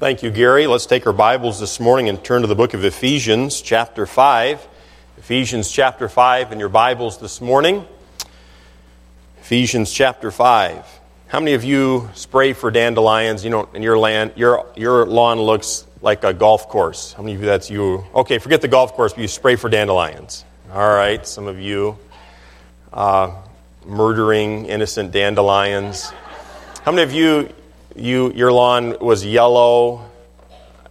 Thank you, Gary. Let's take our Bibles this morning and turn to the book of Ephesians, chapter 5. Ephesians, chapter 5, in your Bibles this morning. Ephesians, chapter 5. How many of you spray for dandelions? You know, in your land, your, your lawn looks like a golf course. How many of you that's you? Okay, forget the golf course, but you spray for dandelions. All right, some of you uh, murdering innocent dandelions. How many of you you, your lawn was yellow.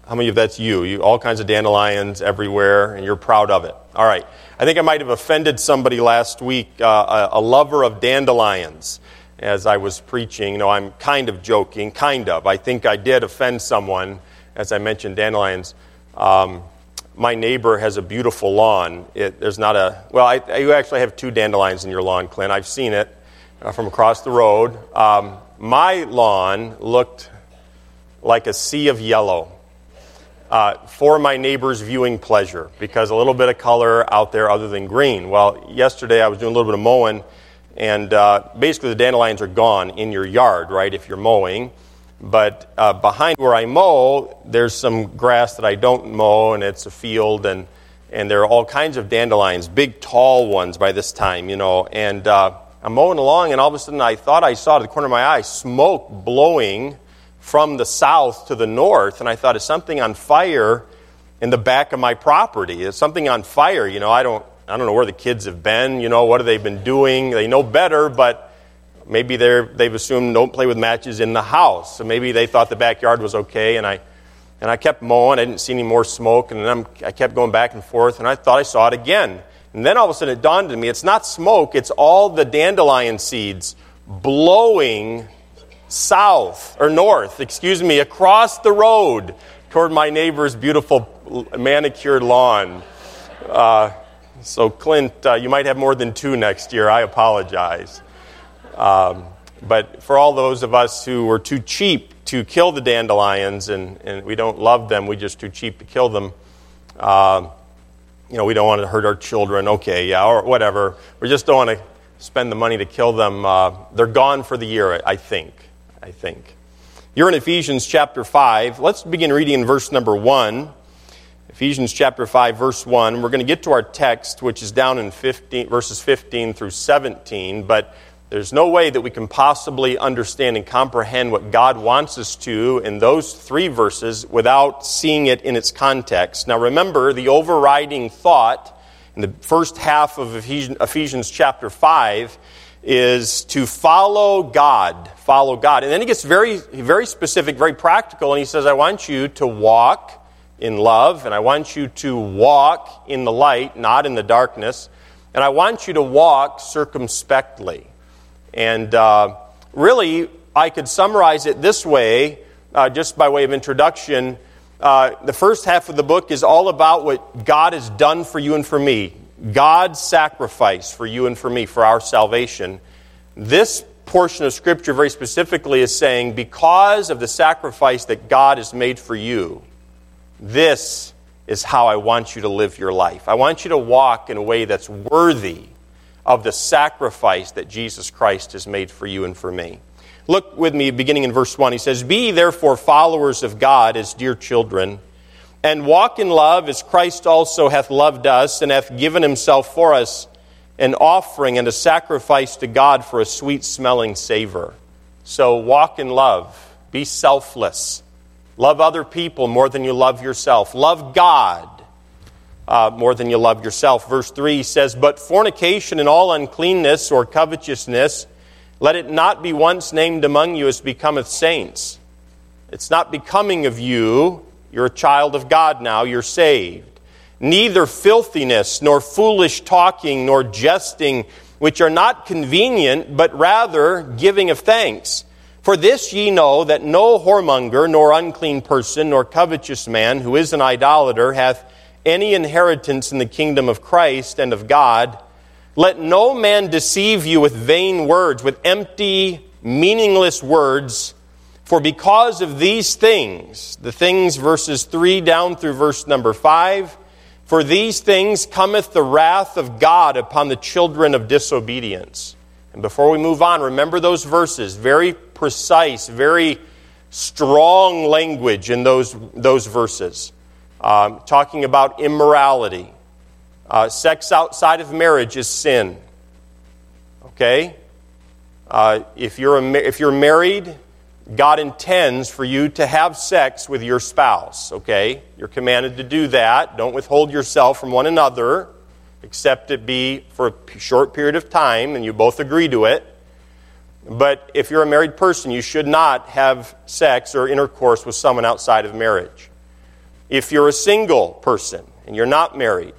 How many of that's you? You all kinds of dandelions everywhere, and you're proud of it. All right. I think I might have offended somebody last week, uh, a, a, lover of dandelions, as I was preaching. You know, I'm kind of joking, kind of. I think I did offend someone as I mentioned dandelions. Um, my neighbor has a beautiful lawn. It, there's not a well. I, you actually have two dandelions in your lawn, Clint. I've seen it uh, from across the road. Um, my lawn looked like a sea of yellow uh, for my neighbor's viewing pleasure because a little bit of color out there other than green. Well, yesterday I was doing a little bit of mowing, and uh, basically the dandelions are gone in your yard, right, if you're mowing. But uh, behind where I mow, there's some grass that I don't mow, and it's a field, and, and there are all kinds of dandelions, big, tall ones by this time, you know. And uh, I'm mowing along, and all of a sudden I thought I saw to the corner of my eye smoke blowing from the south to the north, and I thought, is something on fire in the back of my property? Is something on fire? You know, I don't, I don't know where the kids have been. You know, what have they been doing? They know better, but maybe they're, they've assumed don't play with matches in the house. So maybe they thought the backyard was okay, and I, and I kept mowing. I didn't see any more smoke, and then I'm, I kept going back and forth, and I thought I saw it again. And then all of a sudden it dawned on me it's not smoke, it's all the dandelion seeds blowing south, or north, excuse me, across the road toward my neighbor's beautiful manicured lawn. Uh, so, Clint, uh, you might have more than two next year. I apologize. Um, but for all those of us who were too cheap to kill the dandelions and, and we don't love them, we're just too cheap to kill them. Uh, you know, we don't want to hurt our children, okay, yeah, or whatever. We just don't want to spend the money to kill them. Uh, they're gone for the year, I think. I think. You're in Ephesians chapter 5. Let's begin reading in verse number 1. Ephesians chapter 5, verse 1. We're going to get to our text, which is down in 15, verses 15 through 17, but there's no way that we can possibly understand and comprehend what God wants us to in those three verses without seeing it in its context. Now, remember, the overriding thought in the first half of Ephesians, chapter 5 is to follow God. Follow God. And then he gets very, very specific, very practical, and he says, I want you to walk in love, and I want you to walk in the light, not in the darkness, and I want you to walk circumspectly. And uh, really, I could summarize it this way, uh, just by way of introduction. Uh, the first half of the book is all about what God has done for you and for me. God's sacrifice for you and for me, for our salvation. This portion of Scripture, very specifically, is saying, because of the sacrifice that God has made for you, this is how I want you to live your life. I want you to walk in a way that's worthy of the sacrifice that Jesus Christ has made for you and for me. Look with me, beginning in verse 1. He says, Be therefore followers of God as dear children, and walk in love as Christ also hath loved us, and hath given himself for us, an offering and a sacrifice to God for a sweet smelling savor. So walk in love. Be selfless. Love other people more than you love yourself. Love God uh, more than you love yourself. Verse 3 says, But fornication and all uncleanness or covetousness, let it not be once named among you as becometh saints. It's not becoming of you. You're a child of God now. You're saved. Neither filthiness, nor foolish talking, nor jesting, which are not convenient, but rather giving of thanks. For this ye know that no whoremonger, nor unclean person, nor covetous man, who is an idolater, hath any inheritance in the kingdom of Christ and of God. Let no man deceive you with vain words, with empty, meaningless words. For because of these things, the things verses 3 down through verse number 5, for these things cometh the wrath of God upon the children of disobedience. And before we move on, remember those verses, very precise, very strong language in those, those verses, um, talking about immorality. Uh, sex outside of marriage is sin. Okay? Uh, if, you're a, if you're married, God intends for you to have sex with your spouse. Okay? You're commanded to do that. Don't withhold yourself from one another, except it be for a short period of time and you both agree to it. But if you're a married person, you should not have sex or intercourse with someone outside of marriage. If you're a single person and you're not married,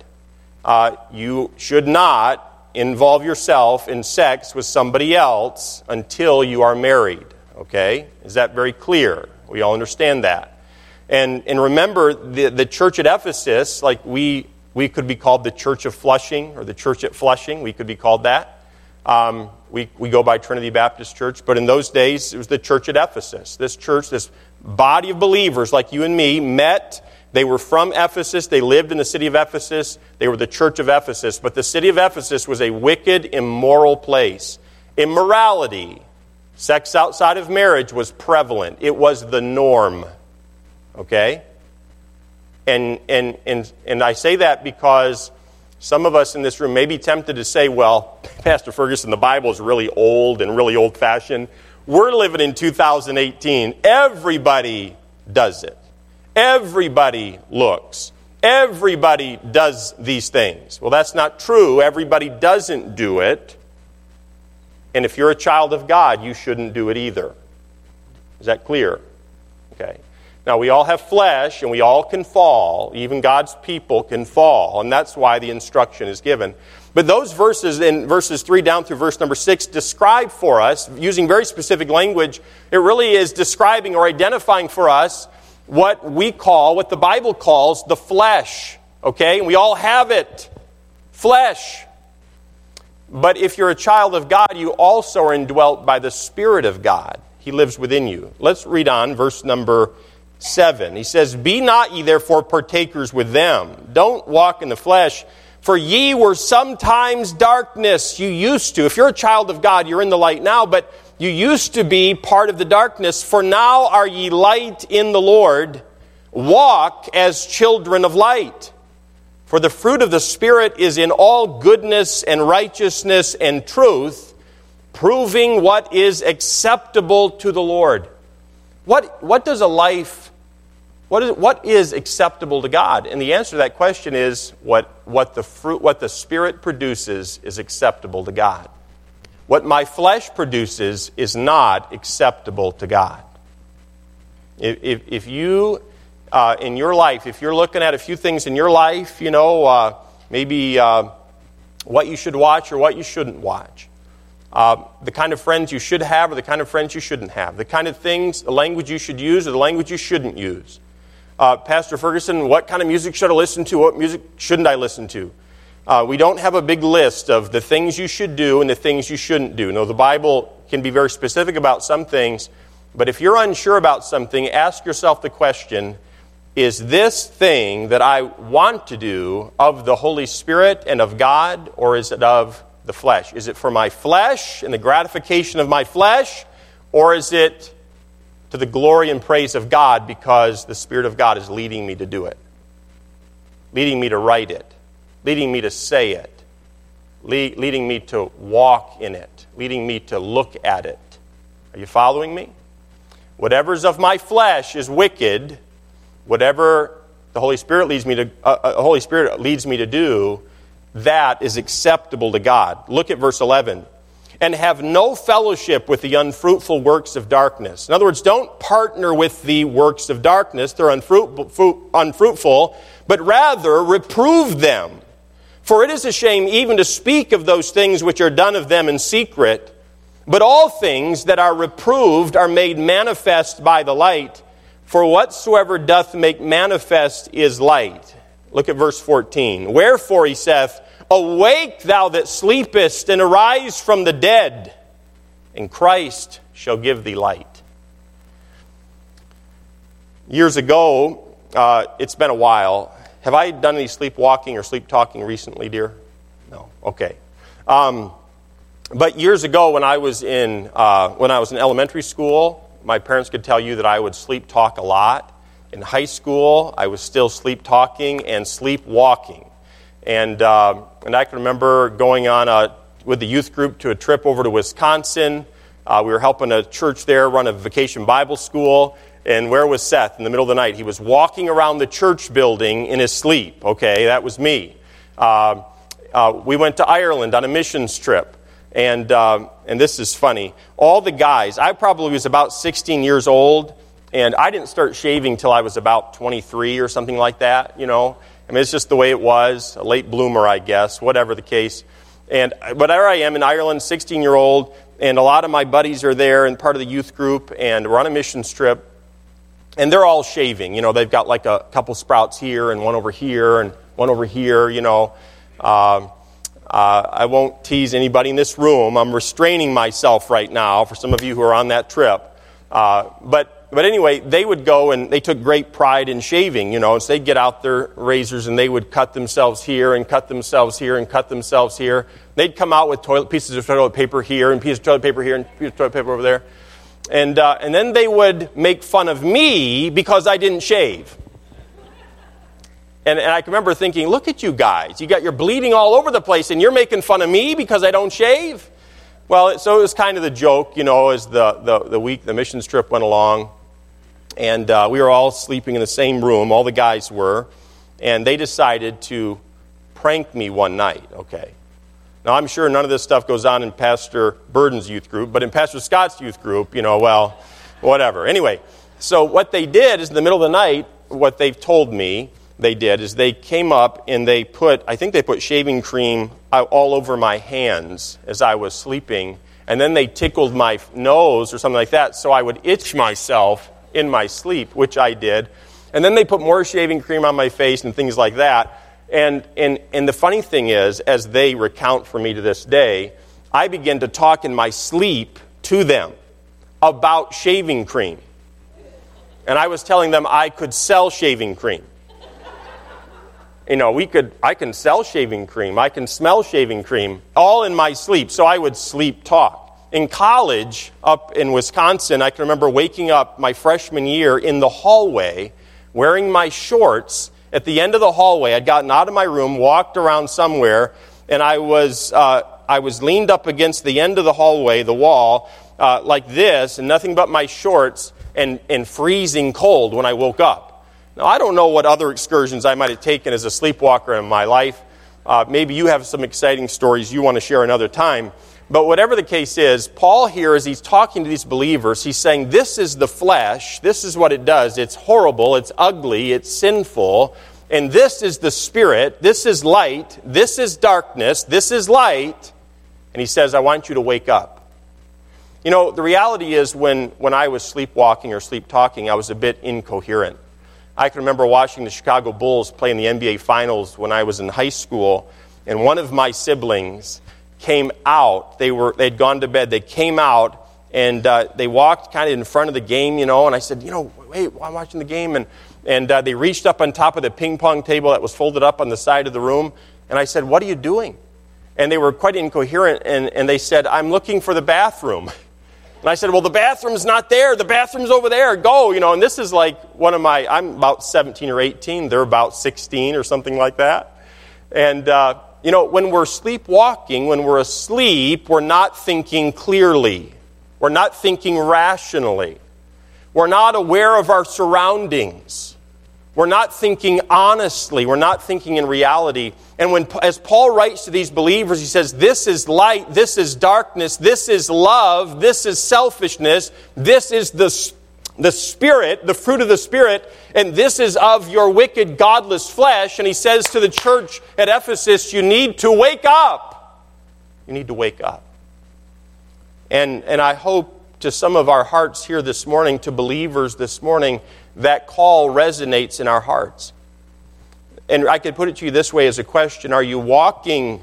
uh, you should not involve yourself in sex with somebody else until you are married. Okay? Is that very clear? We all understand that. And, and remember, the, the church at Ephesus, like we, we could be called the church of Flushing or the church at Flushing, we could be called that. Um, we, we go by Trinity Baptist Church, but in those days it was the church at Ephesus. This church, this body of believers like you and me, met. They were from Ephesus. They lived in the city of Ephesus. They were the church of Ephesus. But the city of Ephesus was a wicked, immoral place. Immorality, sex outside of marriage, was prevalent. It was the norm. Okay? And, and, and, and I say that because some of us in this room may be tempted to say, well, Pastor Ferguson, the Bible is really old and really old fashioned. We're living in 2018. Everybody does it, everybody looks. Everybody does these things. Well, that's not true. Everybody doesn't do it. And if you're a child of God, you shouldn't do it either. Is that clear? Okay. Now, we all have flesh and we all can fall. Even God's people can fall. And that's why the instruction is given. But those verses in verses 3 down through verse number 6 describe for us, using very specific language, it really is describing or identifying for us what we call, what the Bible calls the flesh. Okay? And we all have it. Flesh. But if you're a child of God, you also are indwelt by the Spirit of God. He lives within you. Let's read on, verse number 7. He says, Be not ye therefore partakers with them. Don't walk in the flesh. For ye were sometimes darkness. You used to. If you're a child of God, you're in the light now, but you used to be part of the darkness. For now are ye light in the Lord. Walk as children of light. For the fruit of the Spirit is in all goodness and righteousness and truth, proving what is acceptable to the Lord. What, what does a life what is, what is acceptable to God? And the answer to that question is what, what, the fruit, what the Spirit produces is acceptable to God. What my flesh produces is not acceptable to God. If, if, if you, uh, in your life, if you're looking at a few things in your life, you know, uh, maybe uh, what you should watch or what you shouldn't watch, uh, the kind of friends you should have or the kind of friends you shouldn't have, the kind of things, the language you should use or the language you shouldn't use uh, Pastor Ferguson, what kind of music should I listen to? What music shouldn't I listen to? Uh, we don't have a big list of the things you should do and the things you shouldn't do. No, the Bible can be very specific about some things, but if you're unsure about something, ask yourself the question is this thing that I want to do of the Holy Spirit and of God, or is it of the flesh? Is it for my flesh and the gratification of my flesh, or is it to the glory and praise of God because the Spirit of God is leading me to do it, leading me to write it, leading me to say it, leading me to walk in it, leading me to look at it. Are you following me? Whatever's of my flesh is wicked. Whatever the Holy Spirit leads me to, uh, uh, Holy Spirit leads me to do, that is acceptable to God. Look at verse 11 and have no fellowship with the unfruitful works of darkness. In other words, don't partner with the works of darkness. They're unfruitful, but rather reprove them. For it is a shame even to speak of those things which are done of them in secret. But all things that are reproved are made manifest by the light. For whatsoever doth make manifest is light. Look at verse 14. Wherefore he saith, Awake, thou that sleepest, and arise from the dead, and Christ shall give thee light. Years ago, uh, it's been a while. Have I done any sleepwalking or sleep talking recently, dear? No. Okay. Um, but years ago, when I was in uh, when I was in elementary school, my parents could tell you that I would sleep talk a lot. In high school, I was still sleep talking and sleep walking. And, uh, and I can remember going on a, with the youth group to a trip over to Wisconsin. Uh, we were helping a church there run a vacation Bible school. And where was Seth in the middle of the night? He was walking around the church building in his sleep. Okay, that was me. Uh, uh, we went to Ireland on a missions trip. And, uh, and this is funny. All the guys, I probably was about 16 years old, and I didn't start shaving till I was about 23 or something like that, you know. I mean, it's just the way it was, a late bloomer, I guess, whatever the case. And but there I am in Ireland, 16 year old, and a lot of my buddies are there and part of the youth group, and we're on a mission trip and they're all shaving. You know, they've got like a couple sprouts here and one over here and one over here. You know, uh, uh, I won't tease anybody in this room. I'm restraining myself right now for some of you who are on that trip. Uh, but but anyway, they would go and they took great pride in shaving. You know, so they'd get out their razors and they would cut themselves here and cut themselves here and cut themselves here. They'd come out with toilet pieces of toilet paper here and pieces of toilet paper here and pieces of toilet paper over there. And, uh, and then they would make fun of me because I didn't shave. And, and I remember thinking, look at you guys. You got your bleeding all over the place, and you're making fun of me because I don't shave? Well, so it was kind of the joke, you know, as the, the, the week, the missions trip went along. And uh, we were all sleeping in the same room, all the guys were. And they decided to prank me one night, okay? Now, I'm sure none of this stuff goes on in Pastor Burden's youth group, but in Pastor Scott's youth group, you know, well, whatever. Anyway, so what they did is in the middle of the night, what they've told me they did is they came up and they put, I think they put shaving cream all over my hands as I was sleeping, and then they tickled my nose or something like that so I would itch myself in my sleep, which I did. And then they put more shaving cream on my face and things like that. And, and, and the funny thing is, as they recount for me to this day, I begin to talk in my sleep to them about shaving cream. And I was telling them I could sell shaving cream. You know, we could, I can sell shaving cream, I can smell shaving cream, all in my sleep. So I would sleep talk. In college, up in Wisconsin, I can remember waking up my freshman year in the hallway wearing my shorts at the end of the hallway. I'd gotten out of my room, walked around somewhere, and I was, uh, I was leaned up against the end of the hallway, the wall, uh, like this, and nothing but my shorts, and, and freezing cold when I woke up. Now, I don't know what other excursions I might have taken as a sleepwalker in my life. Uh, maybe you have some exciting stories you want to share another time. But whatever the case is, Paul here, as he's talking to these believers, he's saying, This is the flesh. This is what it does. It's horrible. It's ugly. It's sinful. And this is the spirit. This is light. This is darkness. This is light. And he says, I want you to wake up. You know, the reality is when, when I was sleepwalking or sleep talking, I was a bit incoherent. I can remember watching the Chicago Bulls play in the NBA Finals when I was in high school, and one of my siblings came out. They were they'd gone to bed. They came out and uh, they walked kind of in front of the game, you know. And I said, you know, wait, I'm watching the game, and and uh, they reached up on top of the ping pong table that was folded up on the side of the room, and I said, what are you doing? And they were quite incoherent, and, and they said, I'm looking for the bathroom. And I said, Well, the bathroom's not there. The bathroom's over there. Go, you know. And this is like one of my, I'm about 17 or 18. They're about 16 or something like that. And, uh, you know, when we're sleepwalking, when we're asleep, we're not thinking clearly. We're not thinking rationally. We're not aware of our surroundings. We're not thinking honestly. We're not thinking in reality. And when, as Paul writes to these believers, he says, This is light, this is darkness, this is love, this is selfishness, this is the the Spirit, the fruit of the Spirit, and this is of your wicked, godless flesh. And he says to the church at Ephesus, You need to wake up. You need to wake up. And, and I hope to some of our hearts here this morning, to believers this morning, that call resonates in our hearts. And I could put it to you this way as a question Are you walking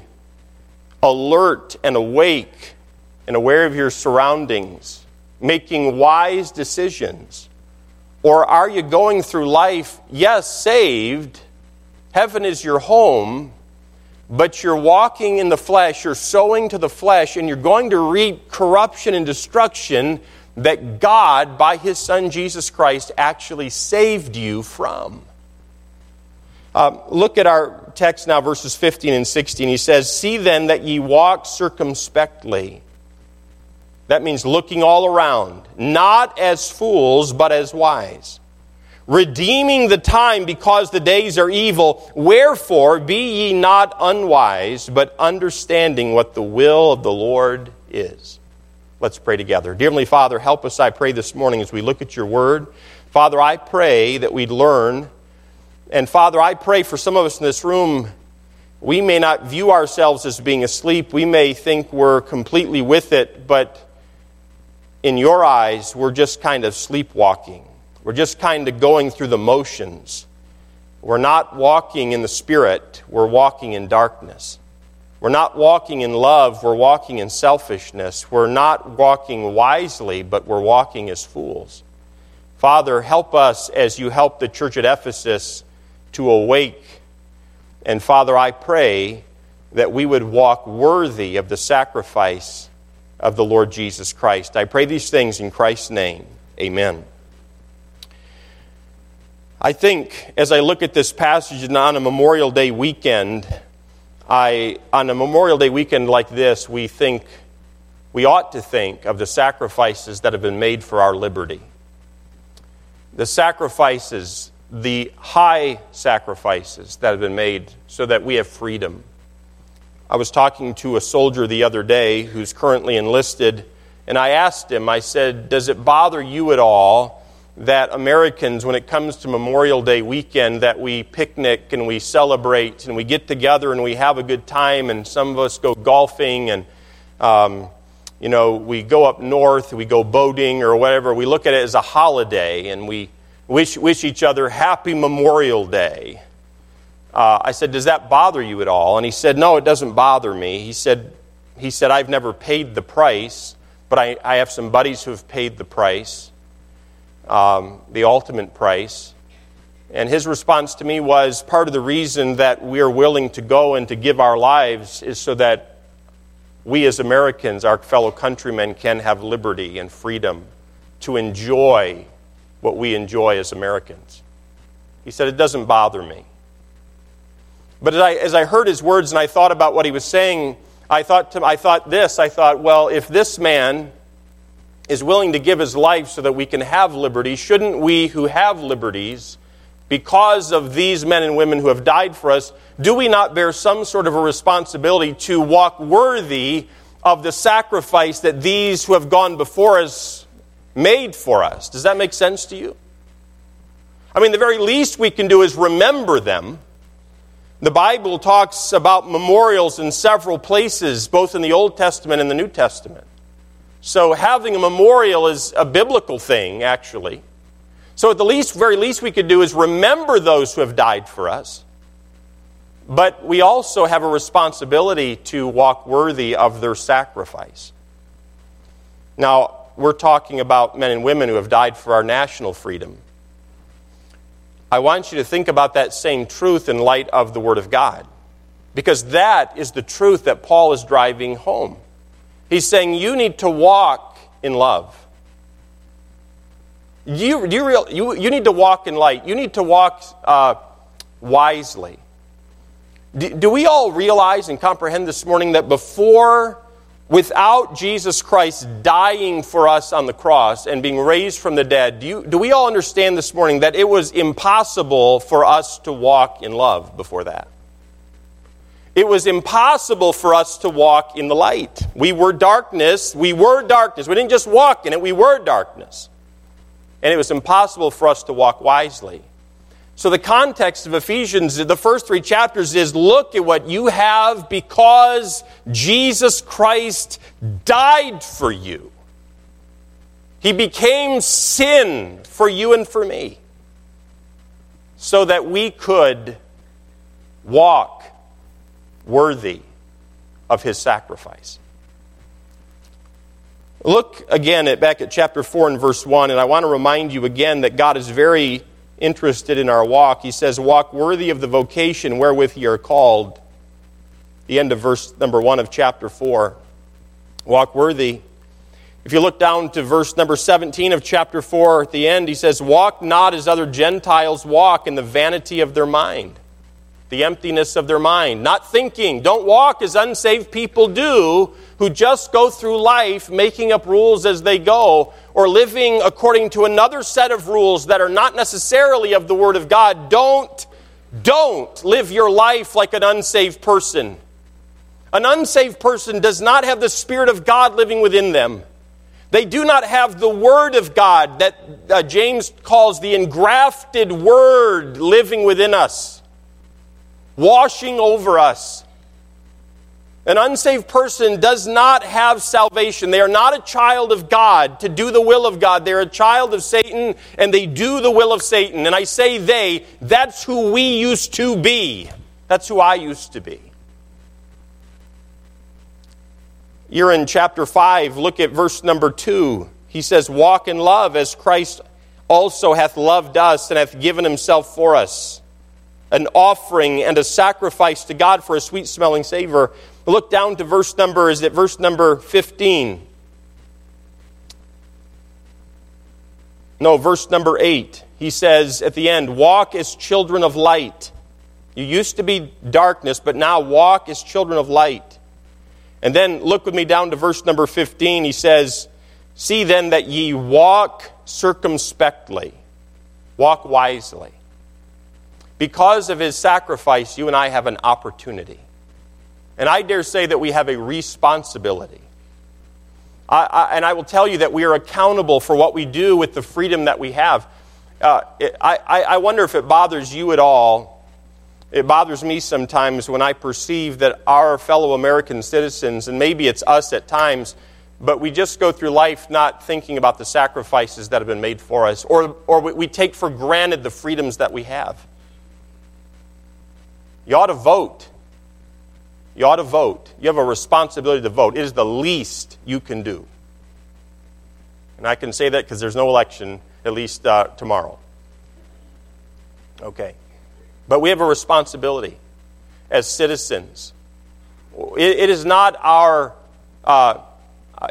alert and awake and aware of your surroundings? making wise decisions? Or are you going through life, yes, saved, heaven is your home, but you're walking in the flesh, you're sowing to the flesh, and you're going to reap corruption and destruction that God, by his Son Jesus Christ, actually saved you from. Uh, look at our text now, verses 15 and 16. He says, See then that ye walk circumspectly. That means looking all around, not as fools, but as wise. Redeeming the time because the days are evil. Wherefore, be ye not unwise, but understanding what the will of the Lord is. Let's pray together. Dear Heavenly Father, help us, I pray, this morning as we look at your word. Father, I pray that we'd learn and Father, I pray for some of us in this room, we may not view ourselves as being asleep. We may think we're completely with it, but in your eyes, we're just kind of sleepwalking. We're just kind of going through the motions. We're not walking in the Spirit, we're walking in darkness. We're not walking in love, we're walking in selfishness. We're not walking wisely, but we're walking as fools. Father, help us as you help the church at Ephesus to awake. And Father, I pray that we would walk worthy of the sacrifice of the Lord Jesus Christ. I pray these things in Christ's name. Amen. I think as I look at this passage on a Memorial Day weekend, I, on a Memorial Day weekend like this, we think, we ought to think of the sacrifices that have been made for our liberty. The sacrifices the high sacrifices that have been made so that we have freedom. I was talking to a soldier the other day who's currently enlisted, and I asked him, I said, Does it bother you at all that Americans, when it comes to Memorial Day weekend, that we picnic and we celebrate and we get together and we have a good time, and some of us go golfing and um, you know, we go up north, we go boating or whatever. We look at it as a holiday and we wish, wish each other happy Memorial Day. Uh, I said, Does that bother you at all? And he said, No, it doesn't bother me. He said, he said I've never paid the price, but I, I have some buddies who have paid the price, um, the ultimate price. And his response to me was part of the reason that we are willing to go and to give our lives is so that we as Americans, our fellow countrymen, can have liberty and freedom to enjoy what we enjoy as Americans. He said, It doesn't bother me. But as I, as I heard his words and I thought about what he was saying, I thought, to, I thought this I thought, well, if this man is willing to give his life so that we can have liberty, shouldn't we who have liberties, because of these men and women who have died for us, do we not bear some sort of a responsibility to walk worthy of the sacrifice that these who have gone before us made for us. Does that make sense to you? I mean, the very least we can do is remember them. The Bible talks about memorials in several places, both in the Old Testament and the New Testament. So having a memorial is a biblical thing, actually. So at the least, very least we could do is remember those who have died for us. But we also have a responsibility to walk worthy of their sacrifice. Now, we're talking about men and women who have died for our national freedom. I want you to think about that same truth in light of the Word of God. Because that is the truth that Paul is driving home. He's saying you need to walk in love. You, you, real, you, you need to walk in light. You need to walk uh, wisely. Do, do we all realize and comprehend this morning that before without Jesus Christ dying for us on the cross and being raised from the dead, do, you, do we all understand this morning that it was impossible for us to walk in love before that? It was impossible for us to walk in the light. We were darkness. We were darkness. We didn't just walk in it, we were darkness. And it was impossible for us to walk wisely. So, the context of Ephesians, the first three chapters, is look at what you have because Jesus Christ died for you. He became sin for you and for me so that we could walk worthy of his sacrifice. Look again at back at chapter 4 and verse 1, and I want to remind you again that God is very interested in our walk. He says, Walk worthy of the vocation wherewith ye are called. The end of verse number one of chapter 4. Walk worthy. If you look down to verse number 17 of chapter 4 at the end, he says, Walk not as other Gentiles walk in the vanity of their mind, the emptiness of their mind, not thinking. Don't walk as unsaved people do, who just go through life making up rules as they go, or living according to another set of rules that are not necessarily of the Word of God. Don't, don't live your life like an unsaved person. An unsaved person does not have the Spirit of God living within them. They do not have the Word of God that uh, James calls the engrafted Word living within us, washing over us. An unsaved person does not have salvation. They are not a child of God to do the will of God. They're a child of Satan and they do the will of Satan. And I say they, that's who we used to be. That's who I used to be. You're in chapter 5. Look at verse number 2. He says, Walk in love as Christ also hath loved us and hath given himself for us, an offering and a sacrifice to God for a sweet smelling savor. Look down to verse number, is it verse number 15? No, verse number 8. He says at the end, Walk as children of light. You used to be darkness, but now walk as children of light. And then look with me down to verse number 15. He says, See then that ye walk circumspectly, walk wisely. Because of his sacrifice, you and I have an opportunity. And I dare say that we have a responsibility. I, I, and I will tell you that we are accountable for what we do with the freedom that we have. Uh, it, I, I wonder if it bothers you at all it bothers me sometimes when I perceive that our fellow American citizens, and maybe it's us at times, but we just go through life not thinking about the sacrifices that have been made for us, or, or we take for granted the freedoms that we have. You ought to vote. You ought to vote. You have a responsibility to vote. It is the least you can do. And I can say that because there's no election, at least uh, tomorrow. Okay. But we have a responsibility as citizens. it, it is not our, uh,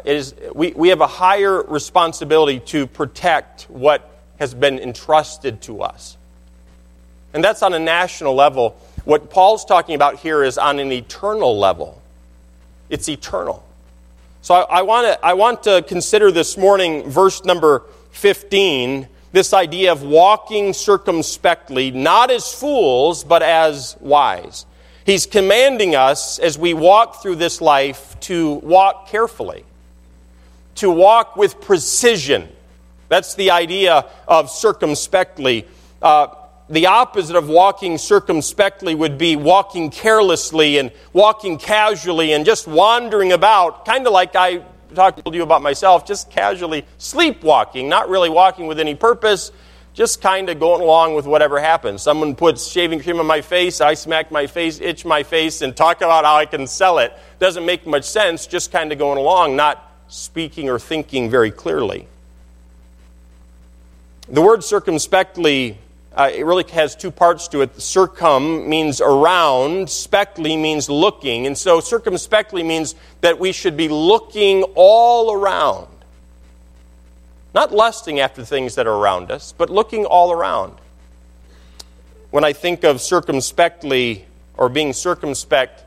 it is, we, we have a higher responsibility to protect what has been entrusted to us. And that's on a national level. What Paul's talking about here is on an eternal level. It's eternal. So I, I, want to, I want to consider this morning verse number 15 this idea of walking circumspectly, not as fools, but as wise. He's commanding us as we walk through this life to walk carefully, to walk with precision. That's the idea of circumspectly. Uh, the opposite of walking circumspectly would be walking carelessly and walking casually and just wandering about, kind of like I talk to you about myself, just casually sleepwalking, not really walking with any purpose, just kind of going along with whatever happens. Someone puts shaving cream on my face, I smack my face, itch my face, and talk about how I can sell it. Doesn't make much sense, just kind of going along, not speaking or thinking very clearly. The word circumspectly uh, it really has two parts to it. Circum means around, spectly means looking. And so circumspectly means that we should be looking all around. Not lusting after things that are around us, but looking all around. When I think of circumspectly or being circumspect,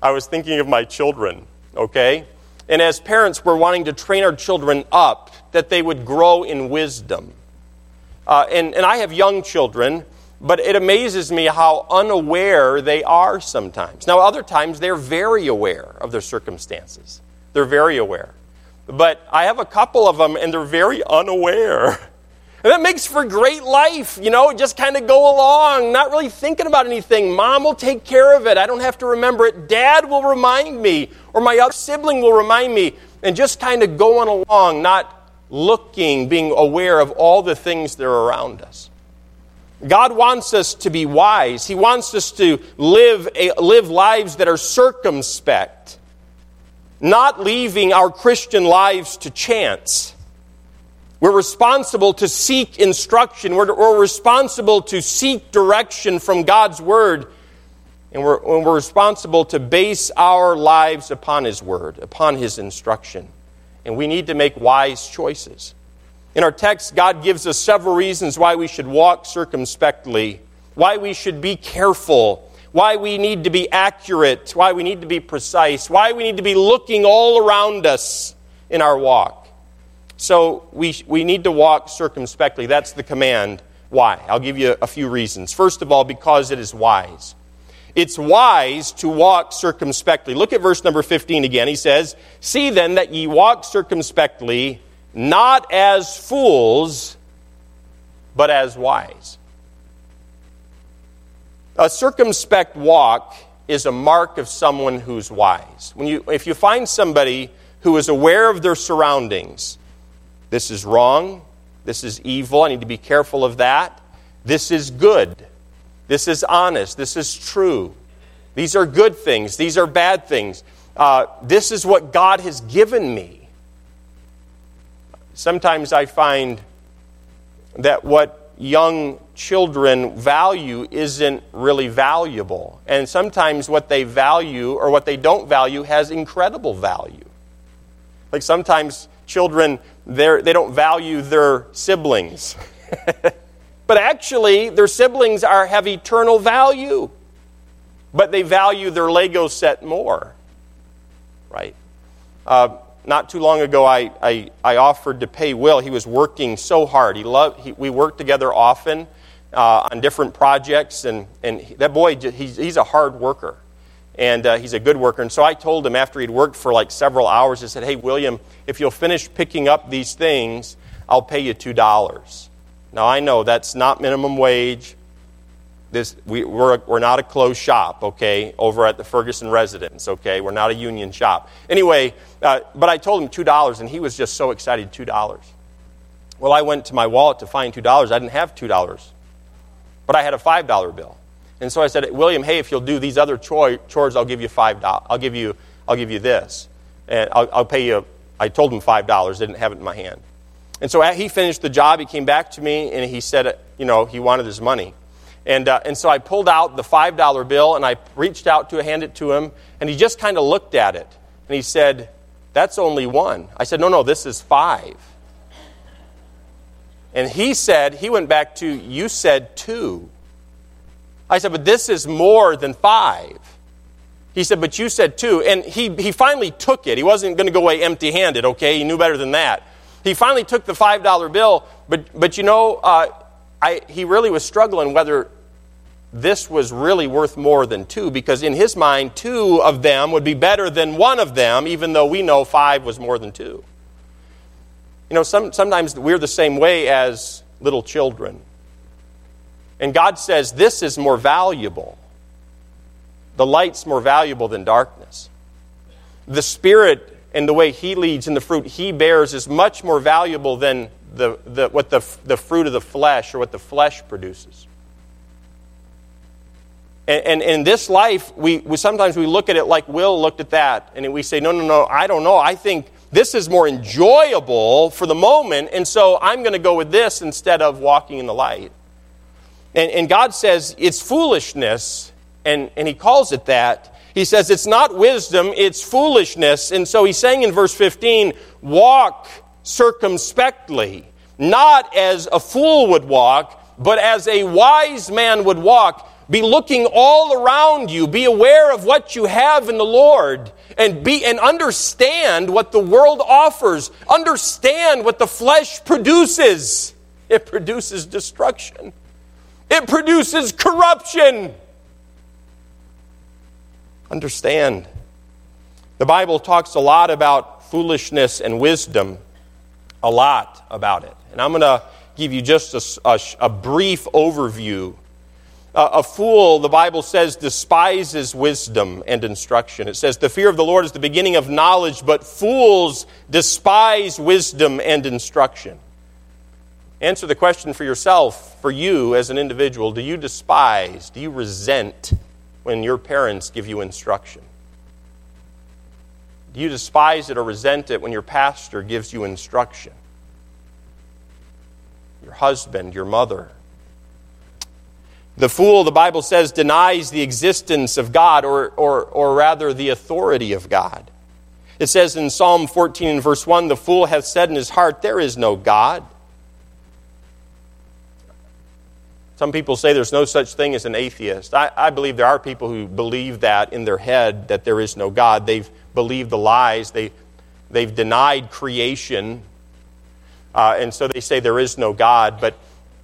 I was thinking of my children, okay? And as parents, we're wanting to train our children up that they would grow in wisdom uh, and, and I have young children, but it amazes me how unaware they are sometimes. Now, other times they're very aware of their circumstances. They're very aware. But I have a couple of them, and they're very unaware. And that makes for great life, you know, just kind of go along, not really thinking about anything. Mom will take care of it. I don't have to remember it. Dad will remind me, or my other sibling will remind me, and just kind of going along, not looking, being aware of all the things that are around us. God wants us to be wise. He wants us to live, a, live lives that are circumspect, not leaving our Christian lives to chance. We're responsible to seek instruction. We're, we're responsible to seek direction from God's Word. And we're, and we're responsible to base our lives upon His Word, upon His instruction. And we need to make wise choices. In our text, God gives us several reasons why we should walk circumspectly, why we should be careful, why we need to be accurate, why we need to be precise, why we need to be looking all around us in our walk. So we, we need to walk circumspectly. That's the command. Why? I'll give you a few reasons. First of all, because it is wise. It's wise to walk circumspectly. Look at verse number 15 again. He says, See then that ye walk circumspectly, not as fools, but as wise. A circumspect walk is a mark of someone who's wise. When you, if you find somebody who is aware of their surroundings, this is wrong, this is evil, I need to be careful of that, this is good, this is honest, this is true, these are good things, these are bad things, uh, this is what God has given me. Sometimes I find that what young children value isn't really valuable. And sometimes what they value or what they don't value has incredible value. Like sometimes children, they don't value their siblings. but actually, their siblings are, have eternal value. But they value their Lego set more. Right? Uh, not too long ago, I, I, I, offered to pay Will. He was working so hard. He loved, he, we worked together often uh, on different projects, and, and that boy, he's, he's a hard worker. And uh, he's a good worker. And so I told him after he'd worked for like several hours, I said, Hey, William, if you'll finish picking up these things, I'll pay you $2. Now, I know that's not minimum wage this, we, we're, we're not a closed shop, okay, over at the Ferguson residence, okay? We're not a union shop. Anyway, uh, but I told him $2, and he was just so excited $2. Well, I went to my wallet to find $2. I didn't have $2, but I had a $5 bill. And so I said, William, hey, if you'll do these other chores, I'll give you $5. I'll give you, I'll give you this. And I'll, I'll pay you, I told him $5, didn't have it in my hand. And so he finished the job. He came back to me and he said, you know, he wanted his money. And, uh, and so I pulled out the $5 bill and I reached out to hand it to him, and he just kind of looked at it. And he said, That's only one. I said, No, no, this is five. And he said, He went back to, You said two. I said, But this is more than five. He said, But you said two. And he, he finally took it. He wasn't going to go away empty handed, okay? He knew better than that. He finally took the $5 bill, but, but you know, uh, I, he really was struggling whether this was really worth more than two because in his mind, two of them would be better than one of them, even though we know five was more than two. You know, some, sometimes we're the same way as little children. And God says this is more valuable. The light's more valuable than darkness. The Spirit and the way He leads and the fruit He bears is much more valuable than the, the, what the, the fruit of the flesh or what the flesh produces. And, in this life, we, we, sometimes we look at it like Will looked at that, and we say, no, no, no, I don't know. I think this is more enjoyable for the moment, and so I'm going to go with this instead of walking in the light. And, and God says it's foolishness, and, and He calls it that. He says it's not wisdom, it's foolishness. And so He's saying in verse 15, walk circumspectly, not as a fool would walk, but as a wise man would walk. Be looking all around you. Be aware of what you have in the Lord and be and understand what the world offers. Understand what the flesh produces. It produces destruction. It produces corruption. Understand. The Bible talks a lot about foolishness and wisdom a lot about it. And I'm going to give you just a, a, a brief overview. Uh, a fool, the Bible says, despises wisdom and instruction. It says, The fear of the Lord is the beginning of knowledge, but fools despise wisdom and instruction. Answer the question for yourself, for you as an individual. Do you despise, do you resent when your parents give you instruction? Do you despise it or resent it when your pastor gives you instruction? Your husband, your mother. The fool, the Bible says, denies the existence of God, or, or, or rather the authority of God. It says in Psalm 14 and verse 1 The fool hath said in his heart, There is no God. Some people say there's no such thing as an atheist. I, I, believe there are people who believe that in their head that there is no God. They've believed the lies, they, they've denied creation, uh, and so they say there is no God. But,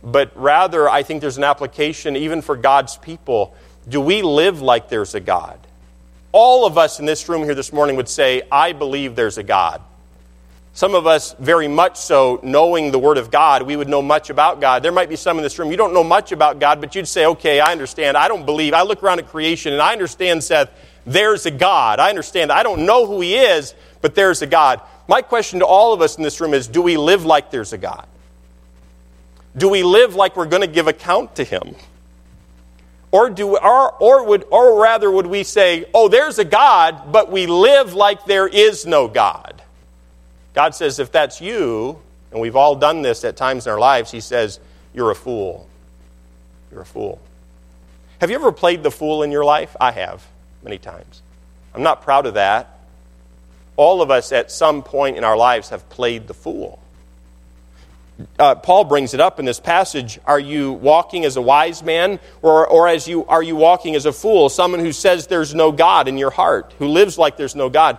but rather, I think there's an application even for God's people. Do we live like there's a God? All of us in this room here this morning would say, I believe there's a God. Some of us, very much so, knowing the Word of God, we would know much about God. There might be some in this room, you don't know much about God, but you'd say, okay, I understand. I don't believe. I look around at creation and I understand, Seth, there's a God. I understand. I don't know who He is, but there's a God. My question to all of us in this room is do we live like there's a God? Do we live like we're going to give account to Him? Or, do, or, or, would, or rather, would we say, oh, there's a God, but we live like there is no God? God says, if that's you, and we've all done this at times in our lives, He says, you're a fool. You're a fool. Have you ever played the fool in your life? I have, many times. I'm not proud of that. All of us at some point in our lives have played the fool uh, Paul brings it up in this passage. Are you walking as a wise man, or, or as you, are you walking as a fool? Someone who says there's no God in your heart, who lives like there's no God.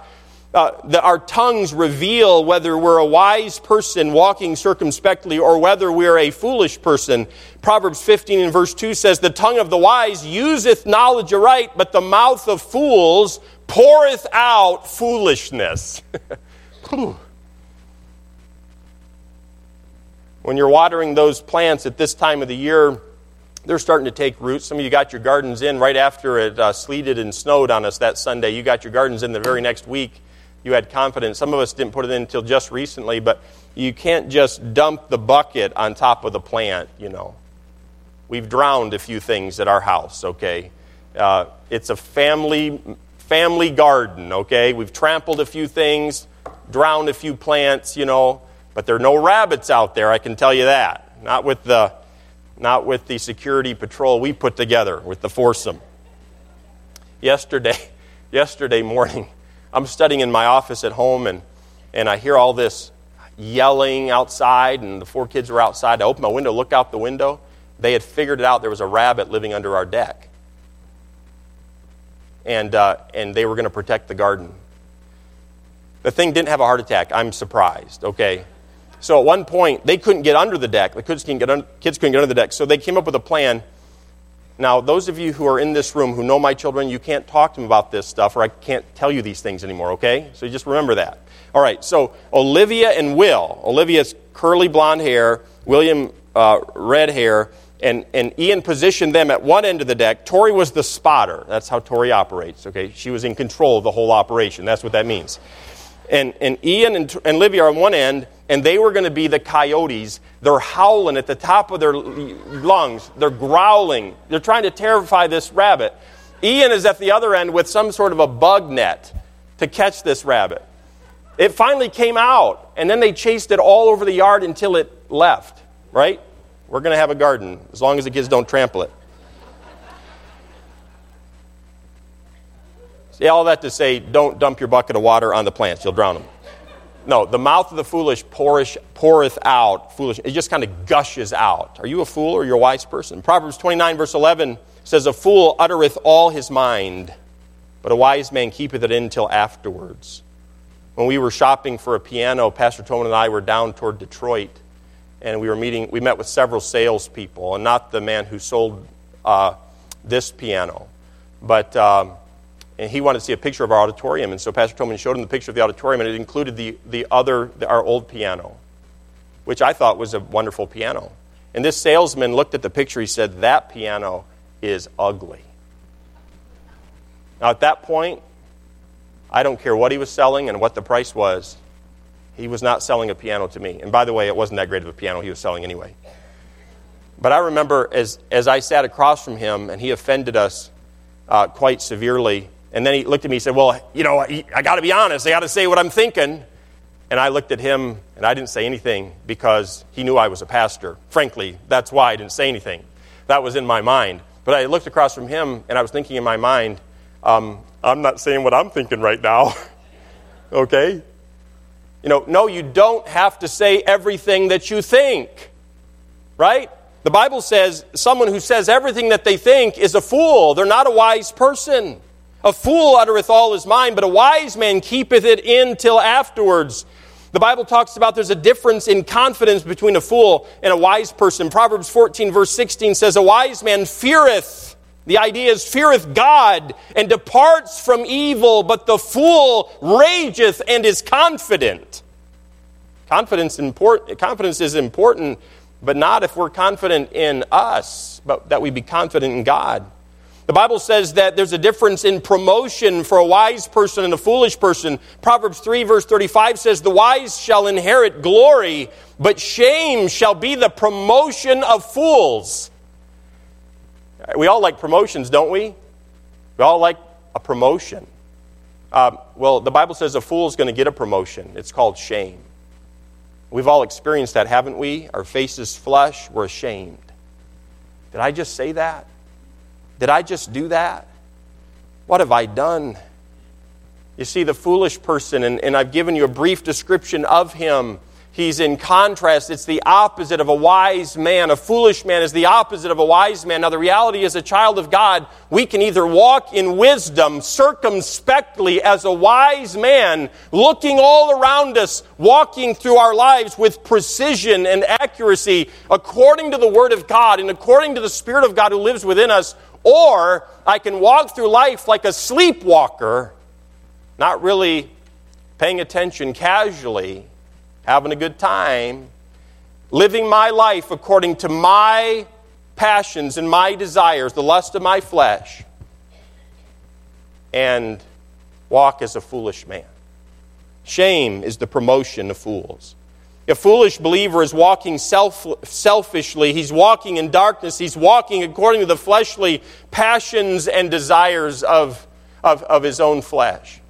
Uh, the, our tongues reveal whether we're a wise person walking circumspectly or whether we're a foolish person. Proverbs 15 and verse 2 says, The tongue of the wise useth knowledge aright, but the mouth of fools poureth out foolishness. When you're watering those plants at this time of the year, they're starting to take root. Some of you got your gardens in right after it uh, sleeted and snowed on us that Sunday. You got your gardens in the very next week. You had confidence. Some of us didn't put it in until just recently, but you can't just dump the bucket on top of the plant, you know. We've drowned a few things at our house, okay? Uh, it's a family family garden, okay? We've trampled a few things, drowned a few plants, you know. But there are no rabbits out there, I can tell you that. Not with the, not with the security patrol we put together with the foursome. Yesterday, yesterday morning, I'm studying in my office at home and, and I hear all this yelling outside, and the four kids were outside. I open my window, look out the window. They had figured it out there was a rabbit living under our deck. And, uh, and they were going to protect the garden. The thing didn't have a heart attack. I'm surprised, okay? So at one point, they couldn't get under the deck. The kids couldn't get, under, kids couldn't get under the deck. So they came up with a plan. Now, those of you who are in this room who know my children, you can't talk to them about this stuff, or I can't tell you these things anymore, okay? So just remember that. All right, so Olivia and Will. Olivia's curly blonde hair, William uh, red hair, and, and Ian positioned them at one end of the deck. Tori was the spotter. That's how Tori operates, okay? She was in control of the whole operation. That's what that means. And, and Ian and, and Livia are on one end, and they were going to be the coyotes. They're howling at the top of their lungs. They're growling. They're trying to terrify this rabbit. Ian is at the other end with some sort of a bug net to catch this rabbit. It finally came out, and then they chased it all over the yard until it left, right? We're going to have a garden as long as the kids don't trample it. All that to say, don't dump your bucket of water on the plants, you'll drown them. No, the mouth of the foolish poureth, poureth out foolish. It just kind of gushes out. Are you a fool or you're a wise person? Proverbs 29, verse 11 says, A fool uttereth all his mind, but a wise man keepeth it in till afterwards. When we were shopping for a piano, Pastor Tobin and I were down toward Detroit, and we were meeting, we met with several salespeople, and not the man who sold uh, this piano, but. Um, and he wanted to see a picture of our auditorium. And so Pastor Tobin showed him the picture of the auditorium, and it included the, the other, the, our old piano, which I thought was a wonderful piano. And this salesman looked at the picture. He said, That piano is ugly. Now, at that point, I don't care what he was selling and what the price was. He was not selling a piano to me. And by the way, it wasn't that great of a piano he was selling anyway. But I remember as, as I sat across from him and he offended us uh, quite severely, and then he looked at me and said, Well, you know, I got to be honest. I got to say what I'm thinking. And I looked at him and I didn't say anything because he knew I was a pastor. Frankly, that's why I didn't say anything. That was in my mind. But I looked across from him and I was thinking in my mind, um, I'm not saying what I'm thinking right now. okay? You know, no, you don't have to say everything that you think, right? The Bible says someone who says everything that they think is a fool. They're not a wise person. A fool uttereth all his mind, but a wise man keepeth it in till afterwards. The Bible talks about there's a difference in confidence between a fool and a wise person. Proverbs 14, verse 16 says, A wise man feareth. The idea is feareth God and departs from evil, but the fool rageth and is confident. Confidence, import, confidence is important, but not if we're confident in us, but that we be confident in God. The Bible says that there's a difference in promotion for a wise person and a foolish person. Proverbs 3, verse 35 says, The wise shall inherit glory, but shame shall be the promotion of fools. We all like promotions, don't we? We all like a promotion. Uh, well, the Bible says a fool is going to get a promotion. It's called shame. We've all experienced that, haven't we? Our faces flush, we're ashamed. Did I just say that? Did I just do that? What have I done? You see, the foolish person, and, and I've given you a brief description of him. He's in contrast. It's the opposite of a wise man. A foolish man is the opposite of a wise man. Now, the reality is, a child of God, we can either walk in wisdom circumspectly as a wise man, looking all around us, walking through our lives with precision and accuracy according to the Word of God and according to the Spirit of God who lives within us, or I can walk through life like a sleepwalker, not really paying attention casually, having a good time, living my life according to my passions and my desires, the lust of my flesh, and walk as a foolish man. Shame is the promotion of fools. A foolish believer is walking self, selfishly. He's walking in darkness. He's walking according to the fleshly passions and desires of, of, of his own flesh.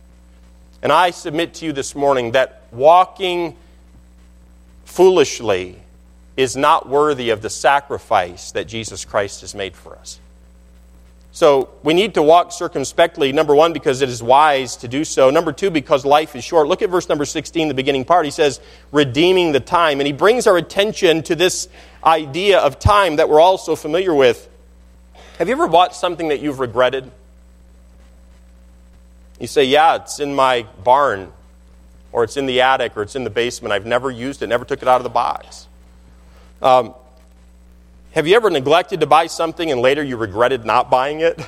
And I submit to you this morning that walking foolishly is not worthy of the sacrifice that Jesus Christ has made for us. So we need to walk circumspectly, number one, because it is wise to do so. Number two, because life is short. Look at verse number 16, the beginning part. He says, redeeming the time. And he brings our attention to this idea of time that we're all so familiar with. Have you ever bought something that you've regretted? You say, yeah, it's in my barn, or it's in the attic, or it's in the basement. I've never used it, never took it out of the box. Um, have you ever neglected to buy something and later you regretted not buying it?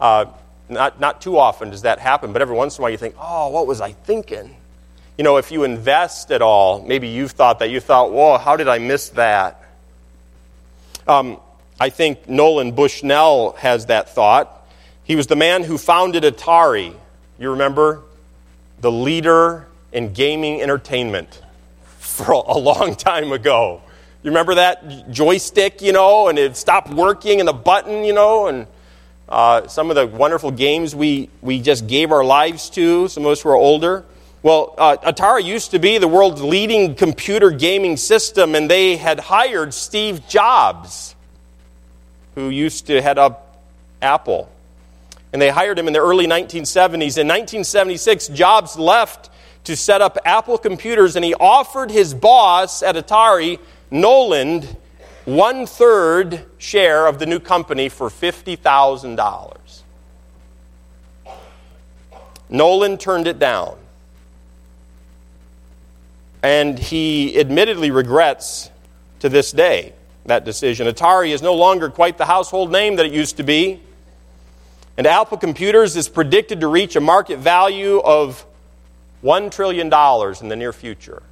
Uh, not, not too often does that happen, but every once in a while you think, oh, what was I thinking? You know, if you invest at all, maybe you've thought that. You thought, whoa, how did I miss that? Um, I think Nolan Bushnell has that thought. He was the man who founded Atari. You remember? The leader in gaming entertainment for a long time ago. You remember that joystick, you know, and it stopped working and the button, you know, and uh, some of the wonderful games we, we just gave our lives to, some of us who are older. Well, uh, Atari used to be the world's leading computer gaming system, and they had hired Steve Jobs, who used to head up Apple. And they hired him in the early 1970s. In 1976, Jobs left to set up Apple computers, and he offered his boss at Atari Nolan one third share of the new company for $50,000. Nolan turned it down. And he admittedly regrets to this day that decision. Atari is no longer quite the household name that it used to be. And Apple Computers is predicted to reach a market value of $1 trillion in the near future.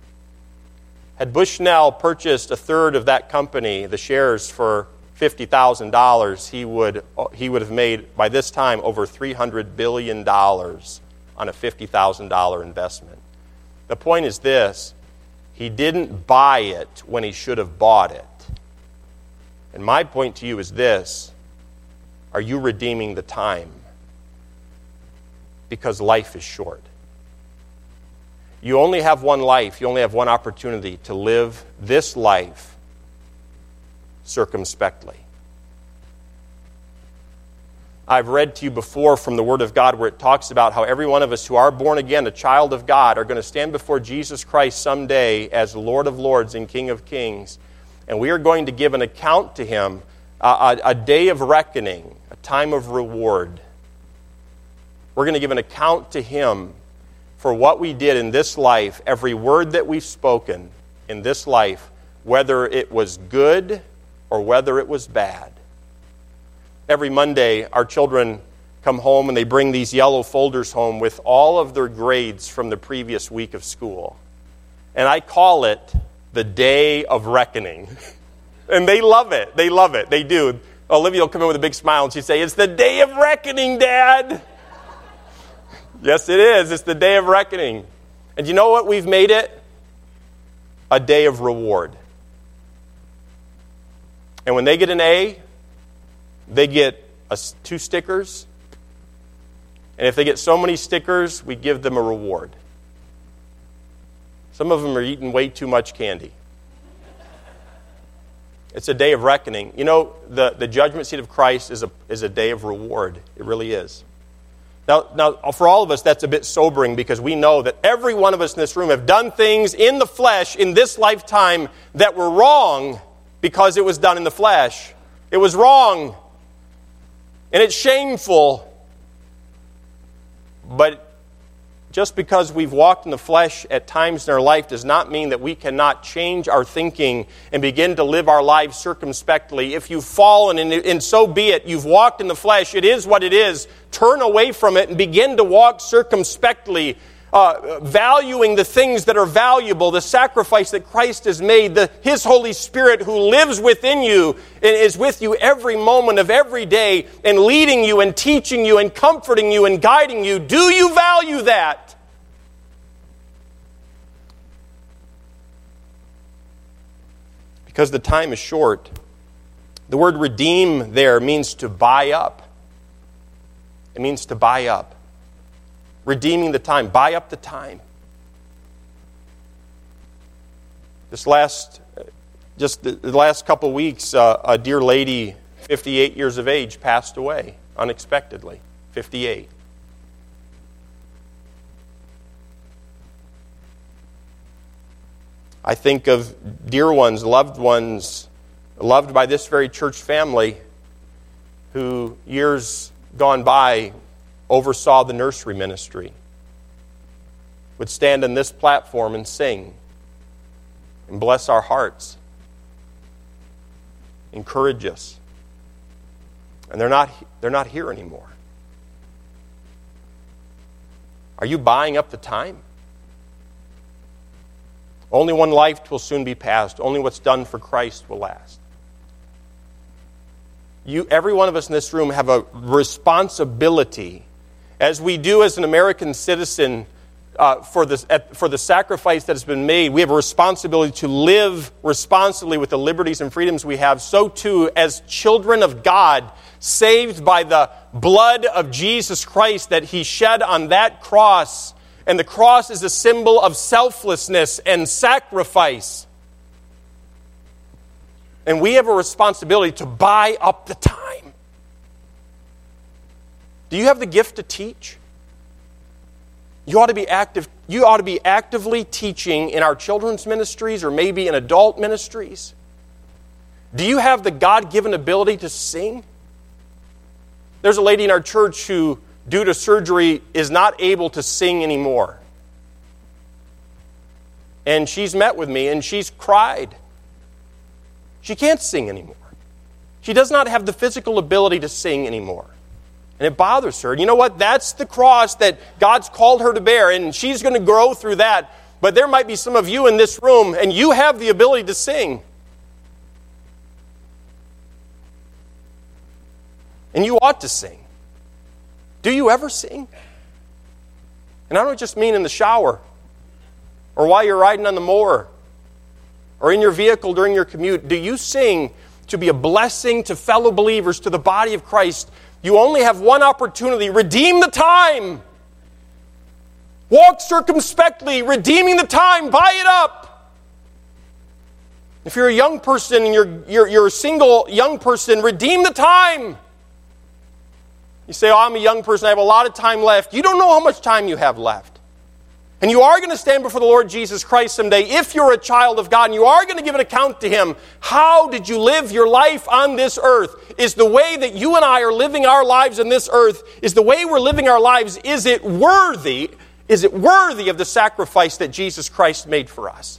Had Bushnell purchased a third of that company, the shares, for $50,000, he would, he would have made, by this time, over $300 billion on a $50,000 investment. The point is this he didn't buy it when he should have bought it. And my point to you is this Are you redeeming the time? Because life is short. You only have one life, you only have one opportunity to live this life circumspectly. I've read to you before from the Word of God where it talks about how every one of us who are born again, a child of God, are going to stand before Jesus Christ someday as Lord of Lords and King of Kings. And we are going to give an account to Him, a, a, a day of reckoning, a time of reward. We're going to give an account to Him for what we did in this life, every word that we've spoken in this life, whether it was good or whether it was bad every Monday, our children come home and they bring these yellow folders home with all of their grades from the previous week of school. And I call it the day of reckoning. and they love it. They love it. They do. Olivia will come in with a big smile and she'd say, It's the day of reckoning, Dad. Yes, it is. It's the day of reckoning. And you know what we've made it? A day of reward. And when they get an A, they get a, two stickers. And if they get so many stickers, we give them a reward. Some of them are eating way too much candy. It's a day of reckoning. You know, the, the judgment seat of Christ is a, is a day of reward. It really is. Now, now, for all of us, that's a bit sobering because we know that every one of us in this room have done things in the flesh in this lifetime that were wrong because it was done in the flesh. It was wrong. And it's shameful. But just because we've walked in the flesh at times in our life does not mean that we cannot change our thinking and begin to live our lives circumspectly. If you've fallen, and, and so be it, you've walked in the flesh, it is what it is. Turn away from it and begin to walk circumspectly uh, valuing the things that are valuable, the sacrifice that Christ has made, the, His Holy Spirit who lives within you and is with you every moment of every day and leading you and teaching you and comforting you and guiding you. Do you value that? Because the time is short. The word redeem there means to buy up. It means to buy up redeeming the time. Buy up the time. This last, just the last couple weeks, uh, a dear lady, 58 years of age, passed away unexpectedly. 58. I think of dear ones, loved ones, loved by this very church family who years gone by oversaw the nursery ministry would stand on this platform and sing and bless our hearts, encourage us. And they're not, they're not here anymore. Are you buying up the time? Only one life will soon be passed. Only what's done for Christ will last you, every one of us in this room have a responsibility as we do as an American citizen uh, for, this, for the sacrifice that has been made, we have a responsibility to live responsibly with the liberties and freedoms we have. So, too, as children of God, saved by the blood of Jesus Christ that He shed on that cross. And the cross is a symbol of selflessness and sacrifice. And we have a responsibility to buy up the time. Do you have the gift to teach? You ought to be active. You ought to be actively teaching in our children's ministries or maybe in adult ministries. Do you have the God given ability to sing? There's a lady in our church who, due to surgery, is not able to sing anymore. And she's met with me and she's cried. She can't sing anymore. She does not have the physical ability to sing anymore and it bothers her. You know what? That's the cross that God's called her to bear, and she's going to grow through that. But there might be some of you in this room, and you have the ability to sing. And you ought to sing. Do you ever sing? And I don't just mean in the shower, or while you're riding on the mower, or in your vehicle during your commute. Do you sing to be a blessing to fellow believers, to the body of Christ? You only have one opportunity. Redeem the time. Walk circumspectly, redeeming the time. Buy it up. If you're a young person and you're, you're, you're a single young person, redeem the time. You say, Oh, I'm a young person, I have a lot of time left. You don't know how much time you have left. And you are going to stand before the Lord Jesus Christ someday if you're a child of God, and you are going to give an account to Him. How did you live your life on this earth? Is the way that you and I are living our lives on this earth, is the way we're living our lives, is it worthy? Is it worthy of the sacrifice that Jesus Christ made for us?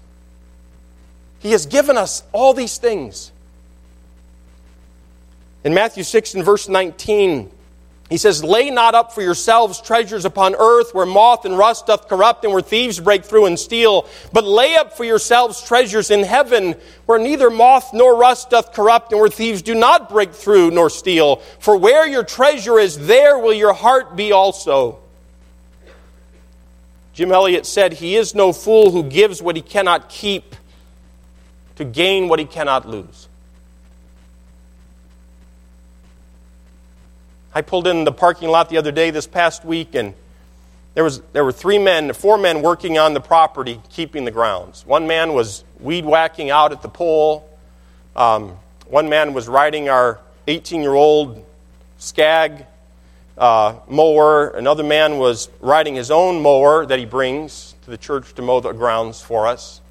He has given us all these things. In Matthew 6 and verse 19, he says, Lay not up for yourselves treasures upon earth where moth and rust doth corrupt and where thieves break through and steal, but lay up for yourselves treasures in heaven where neither moth nor rust doth corrupt and where thieves do not break through nor steal. For where your treasure is, there will your heart be also. Jim Elliot said, He is no fool who gives what he cannot keep to gain what he cannot lose. I pulled in the parking lot the other day this past week, and there, was, there were three men, four men working on the property, keeping the grounds. One man was weed whacking out at the pole. Um, one man was riding our 18 year old Scag uh, mower. Another man was riding his own mower that he brings to the church to mow the grounds for us.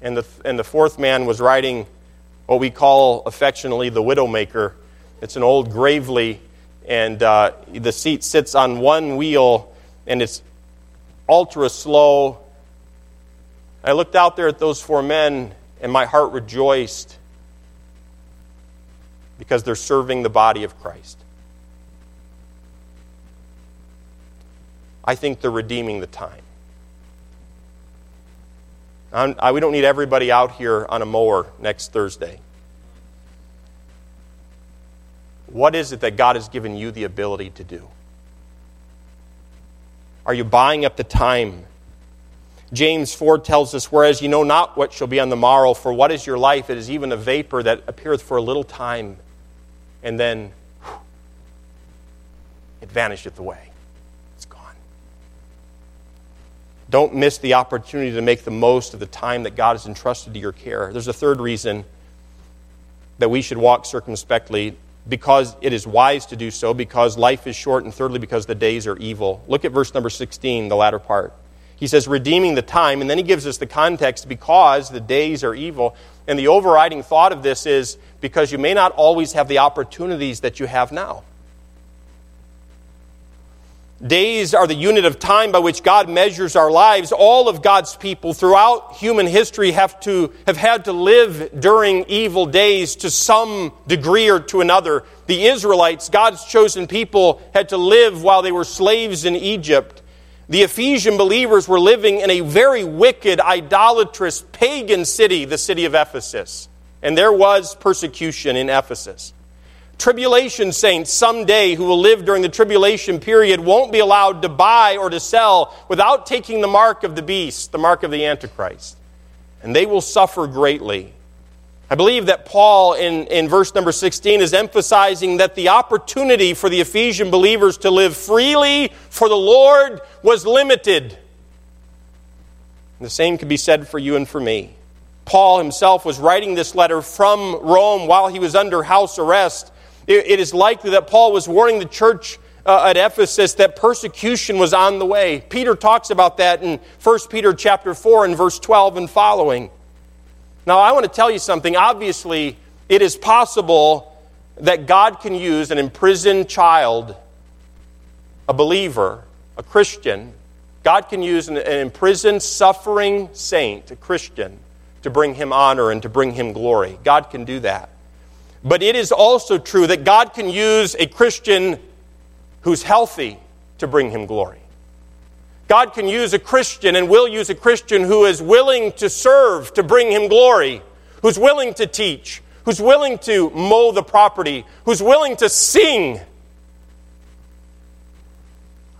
And the, and the fourth man was riding what we call affectionately the Widowmaker. It's an old Gravely and uh, the seat sits on one wheel and it's ultra slow. I looked out there at those four men and my heart rejoiced because they're serving the body of Christ. I think they're redeeming the time. I, we don't need everybody out here on a mower next Thursday. What is it that God has given you the ability to do? Are you buying up the time? James 4 tells us, Whereas you know not what shall be on the morrow, for what is your life? It is even a vapor that appeareth for a little time, and then whew, it vanisheth away. It's gone. Don't miss the opportunity to make the most of the time that God has entrusted to your care. There's a third reason that we should walk circumspectly because it is wise to do so, because life is short, and thirdly, because the days are evil. Look at verse number 16, the latter part. He says, redeeming the time, and then he gives us the context because the days are evil. And the overriding thought of this is because you may not always have the opportunities that you have now. Days are the unit of time by which God measures our lives. All of God's people throughout human history have to have had to live during evil days to some degree or to another. The Israelites, God's chosen people, had to live while they were slaves in Egypt. The Ephesian believers were living in a very wicked, idolatrous, pagan city, the city of Ephesus. And there was persecution in Ephesus. Tribulation saints someday who will live during the tribulation period won't be allowed to buy or to sell without taking the mark of the beast, the mark of the Antichrist. And they will suffer greatly. I believe that Paul in, in verse number 16 is emphasizing that the opportunity for the Ephesian believers to live freely for the Lord was limited. And the same could be said for you and for me. Paul himself was writing this letter from Rome while he was under house arrest it is likely that Paul was warning the church uh, at Ephesus that persecution was on the way. Peter talks about that in 1 Peter chapter 4 and verse 12 and following. Now, I want to tell you something. Obviously, it is possible that God can use an imprisoned child, a believer, a Christian. God can use an, an imprisoned, suffering saint, a Christian, to bring him honor and to bring him glory. God can do that. But it is also true that God can use a Christian who's healthy to bring him glory. God can use a Christian and will use a Christian who is willing to serve to bring him glory, who's willing to teach, who's willing to mow the property, who's willing to sing.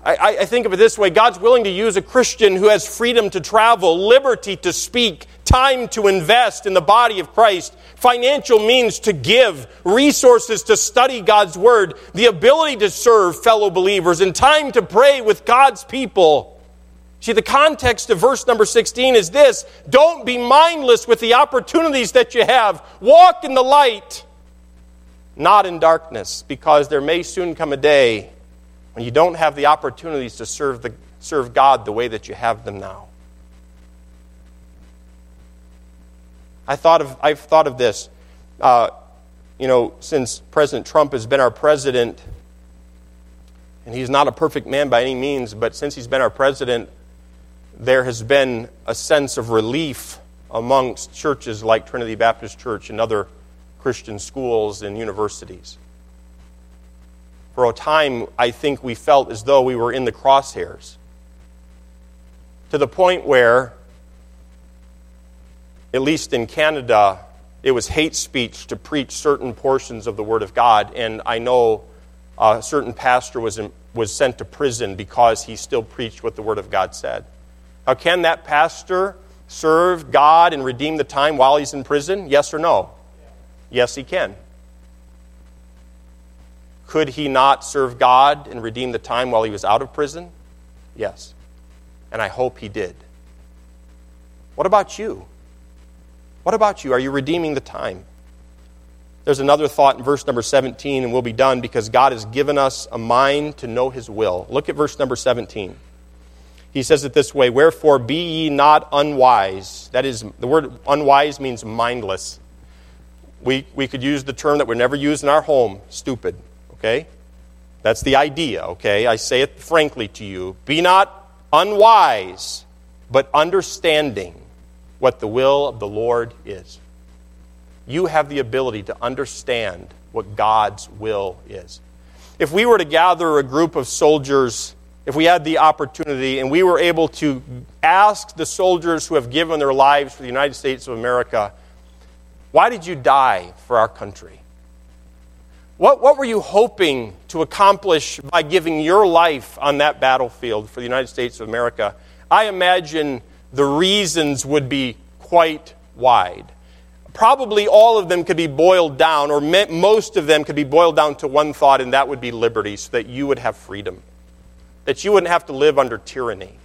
I, I, think of it this way God's willing to use a Christian who has freedom to travel, liberty to speak, time to invest in the body of Christ, financial means to give, resources to study God's Word, the ability to serve fellow believers, and time to pray with God's people. See, the context of verse number 16 is this Don't be mindless with the opportunities that you have. Walk in the light. not in darkness, because there may soon come a day when you don't have the opportunities to serve, the, serve God the way that you have them now. I thought of, I've thought of this. Uh, you know, since President Trump has been our president, and he's not a perfect man by any means, but since he's been our president, there has been a sense of relief amongst churches like Trinity Baptist Church and other Christian schools and universities. For a time, I think we felt as though we were in the crosshairs. To the point where, at least in Canada, it was hate speech to preach certain portions of the Word of God. And I know uh, a certain pastor was, in, was sent to prison because he still preached what the Word of God said. Now, can that pastor serve God and redeem the time while he's in prison? Yes or no? Yes, he can. Could he not serve God and redeem the time while he was out of prison? Yes. And I hope he did. What about you? What about you? Are you redeeming the time? There's another thought in verse number 17, and we'll be done because God has given us a mind to know his will. Look at verse number 17. He says it this way Wherefore be ye not unwise. That is, the word unwise means mindless. We, we could use the term that we never use in our home stupid, okay? That's the idea, okay? I say it frankly to you. Be not unwise, but understanding what the will of the Lord is. You have the ability to understand what God's will is. If we were to gather a group of soldiers, if we had the opportunity and we were able to ask the soldiers who have given their lives for the United States of America, why did you die for our country? What, what were you hoping to accomplish by giving your life on that battlefield for the United States of America? I imagine the reasons would be quite wide. Probably all of them could be boiled down, or most of them could be boiled down to one thought, and that would be liberty, so that you would have freedom. That you wouldn't have to live under tyranny.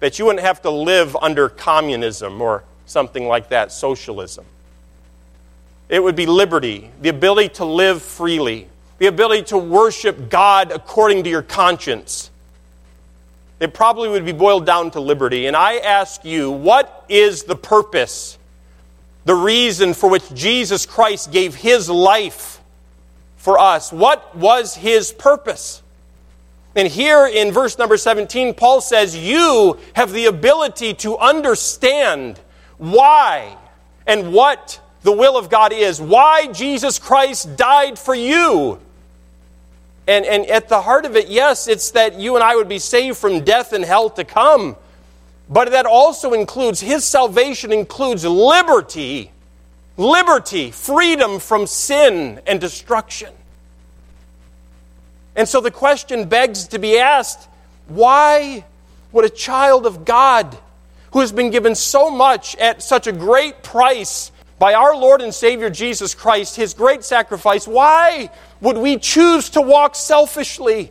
That you wouldn't have to live under communism or something like that, socialism. It would be liberty, the ability to live freely, the ability to worship God according to your conscience. It probably would be boiled down to liberty. And I ask you, what is the purpose, the reason for which Jesus Christ gave his life for us? What was his purpose? And here in verse number 17, Paul says, You have the ability to understand why and what the will of God is, why Jesus Christ died for you. And, and at the heart of it, yes, it's that you and I would be saved from death and hell to come. But that also includes, his salvation includes liberty, liberty, freedom from sin and destruction. And so the question begs to be asked why would a child of God who has been given so much at such a great price by our Lord and Savior Jesus Christ, his great sacrifice, why would we choose to walk selfishly?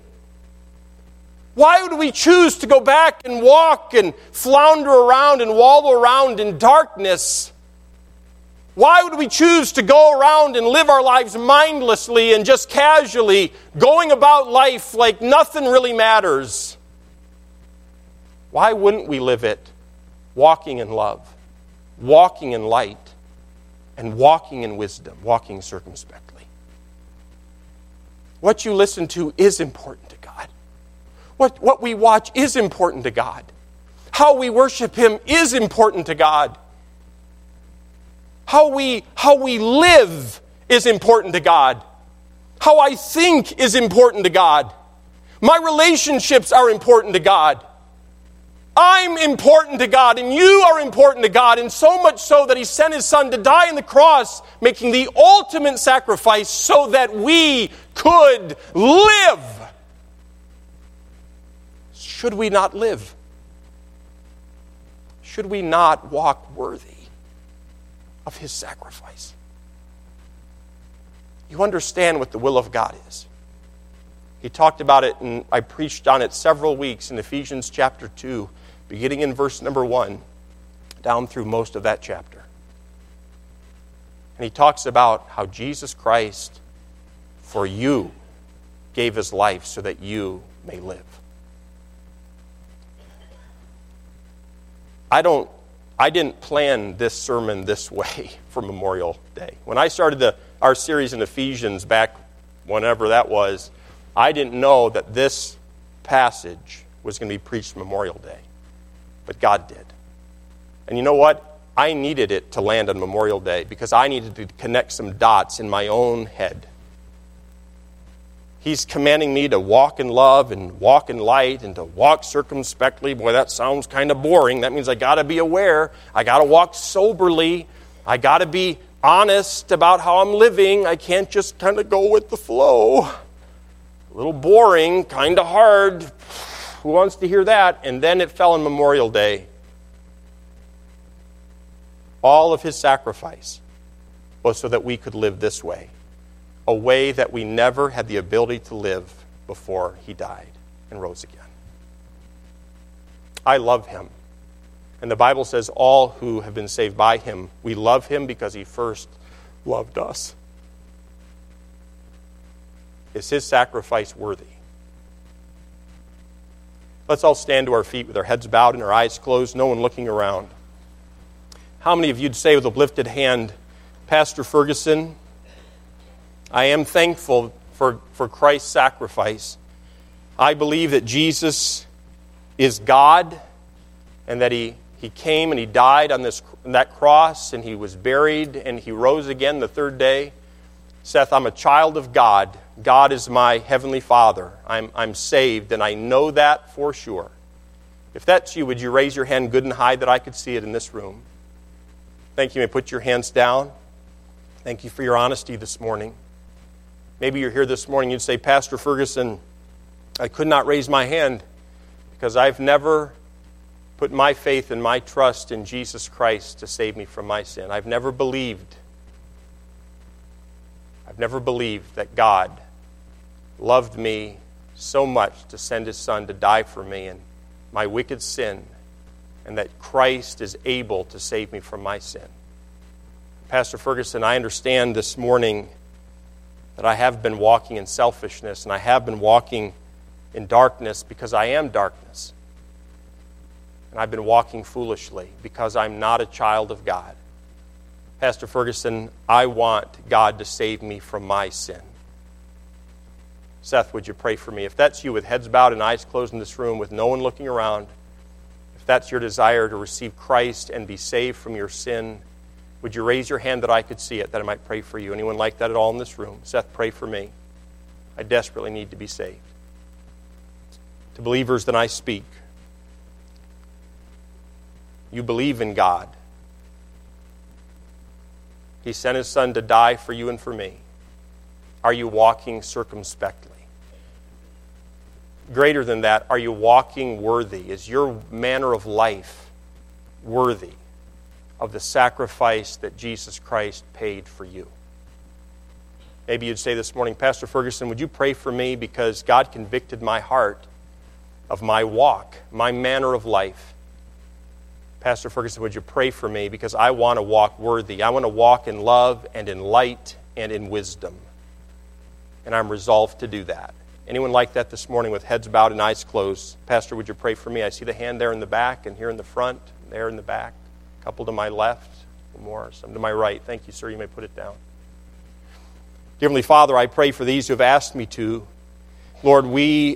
Why would we choose to go back and walk and flounder around and wallow around in darkness? Why would we choose to go around and live our lives mindlessly and just casually, going about life like nothing really matters? Why wouldn't we live it walking in love, walking in light, and walking in wisdom, walking circumspectly. What you listen to is important to God. What, what we watch is important to God. How we worship Him is important to God. How we, how we live is important to God. How I think is important to God. My relationships are important to God. I'm important to God and you are important to God, and so much so that He sent His Son to die on the cross, making the ultimate sacrifice so that we could live. Should we not live? Should we not walk worthy of His sacrifice? You understand what the will of God is. He talked about it, and I preached on it several weeks in Ephesians chapter 2 beginning in verse number 1 down through most of that chapter. And he talks about how Jesus Christ for you gave his life so that you may live. I don't I didn't plan this sermon this way for Memorial Day. When I started the, our series in Ephesians back whenever that was, I didn't know that this passage was going to be preached Memorial Day. But God did. And you know what? I needed it to land on Memorial Day because I needed to connect some dots in my own head. He's commanding me to walk in love and walk in light and to walk circumspectly. Boy, that sounds kind of boring. That means I got to be aware. I got to walk soberly. I got to be honest about how I'm living. I can't just kind of go with the flow. A little boring, kind of hard. Who wants to hear that? And then it fell on Memorial Day all of his sacrifice was so that we could live this way, a way that we never had the ability to live before he died and rose again. I love him. And the Bible says, all who have been saved by him, we love him because he first loved us. Is his sacrifice worthy? Let's all stand to our feet with our heads bowed and our eyes closed, no one looking around. How many of you'd say with a lifted hand, Pastor Ferguson, I am thankful for, for Christ's sacrifice. I believe that Jesus is God and that he, he came and he died on this, that cross and he was buried and he rose again the third day. Seth, I'm a child of God. God is my heavenly Father. I'm, I'm saved and I know that for sure. If that's you, would you raise your hand good and high that I could see it in this room? Thank you. You may put your hands down. Thank you for your honesty this morning. Maybe you're here this morning, you'd say, Pastor Ferguson, I could not raise my hand because I've never put my faith and my trust in Jesus Christ to save me from my sin. I've never believed. I've never believed that God loved me so much to send his son to die for me and my wicked sin and that Christ is able to save me from my sin. Pastor Ferguson, I understand this morning that I have been walking in selfishness and I have been walking in darkness because I am darkness. And I've been walking foolishly because I'm not a child of God. Pastor Ferguson, I want God to save me from my sin. Seth, would you pray for me? If that's you with heads bowed and eyes closed in this room with no one looking around, if that's your desire to receive Christ and be saved from your sin, would you raise your hand that I could see it, that I might pray for you? Anyone like that at all in this room? Seth, pray for me. I desperately need to be saved. To believers, then I speak. You believe in God. He sent his son to die for you and for me. Are you walking circumspectly? greater than that, are you walking worthy? Is your manner of life worthy of the sacrifice that Jesus Christ paid for you? Maybe you'd say this morning, Pastor Ferguson, would you pray for me because God convicted my heart of my walk, my manner of life? Pastor Ferguson, would you pray for me because I want to walk worthy? I want to walk in love and in light and in wisdom. And I'm resolved to do that. Anyone like that this morning with heads bowed and eyes closed? Pastor, would you pray for me? I see the hand there in the back and here in the front, there in the back, a couple to my left, more, some to my right. Thank you, sir. You may put it down. Dear Heavenly Father, I pray for these who have asked me to. Lord, we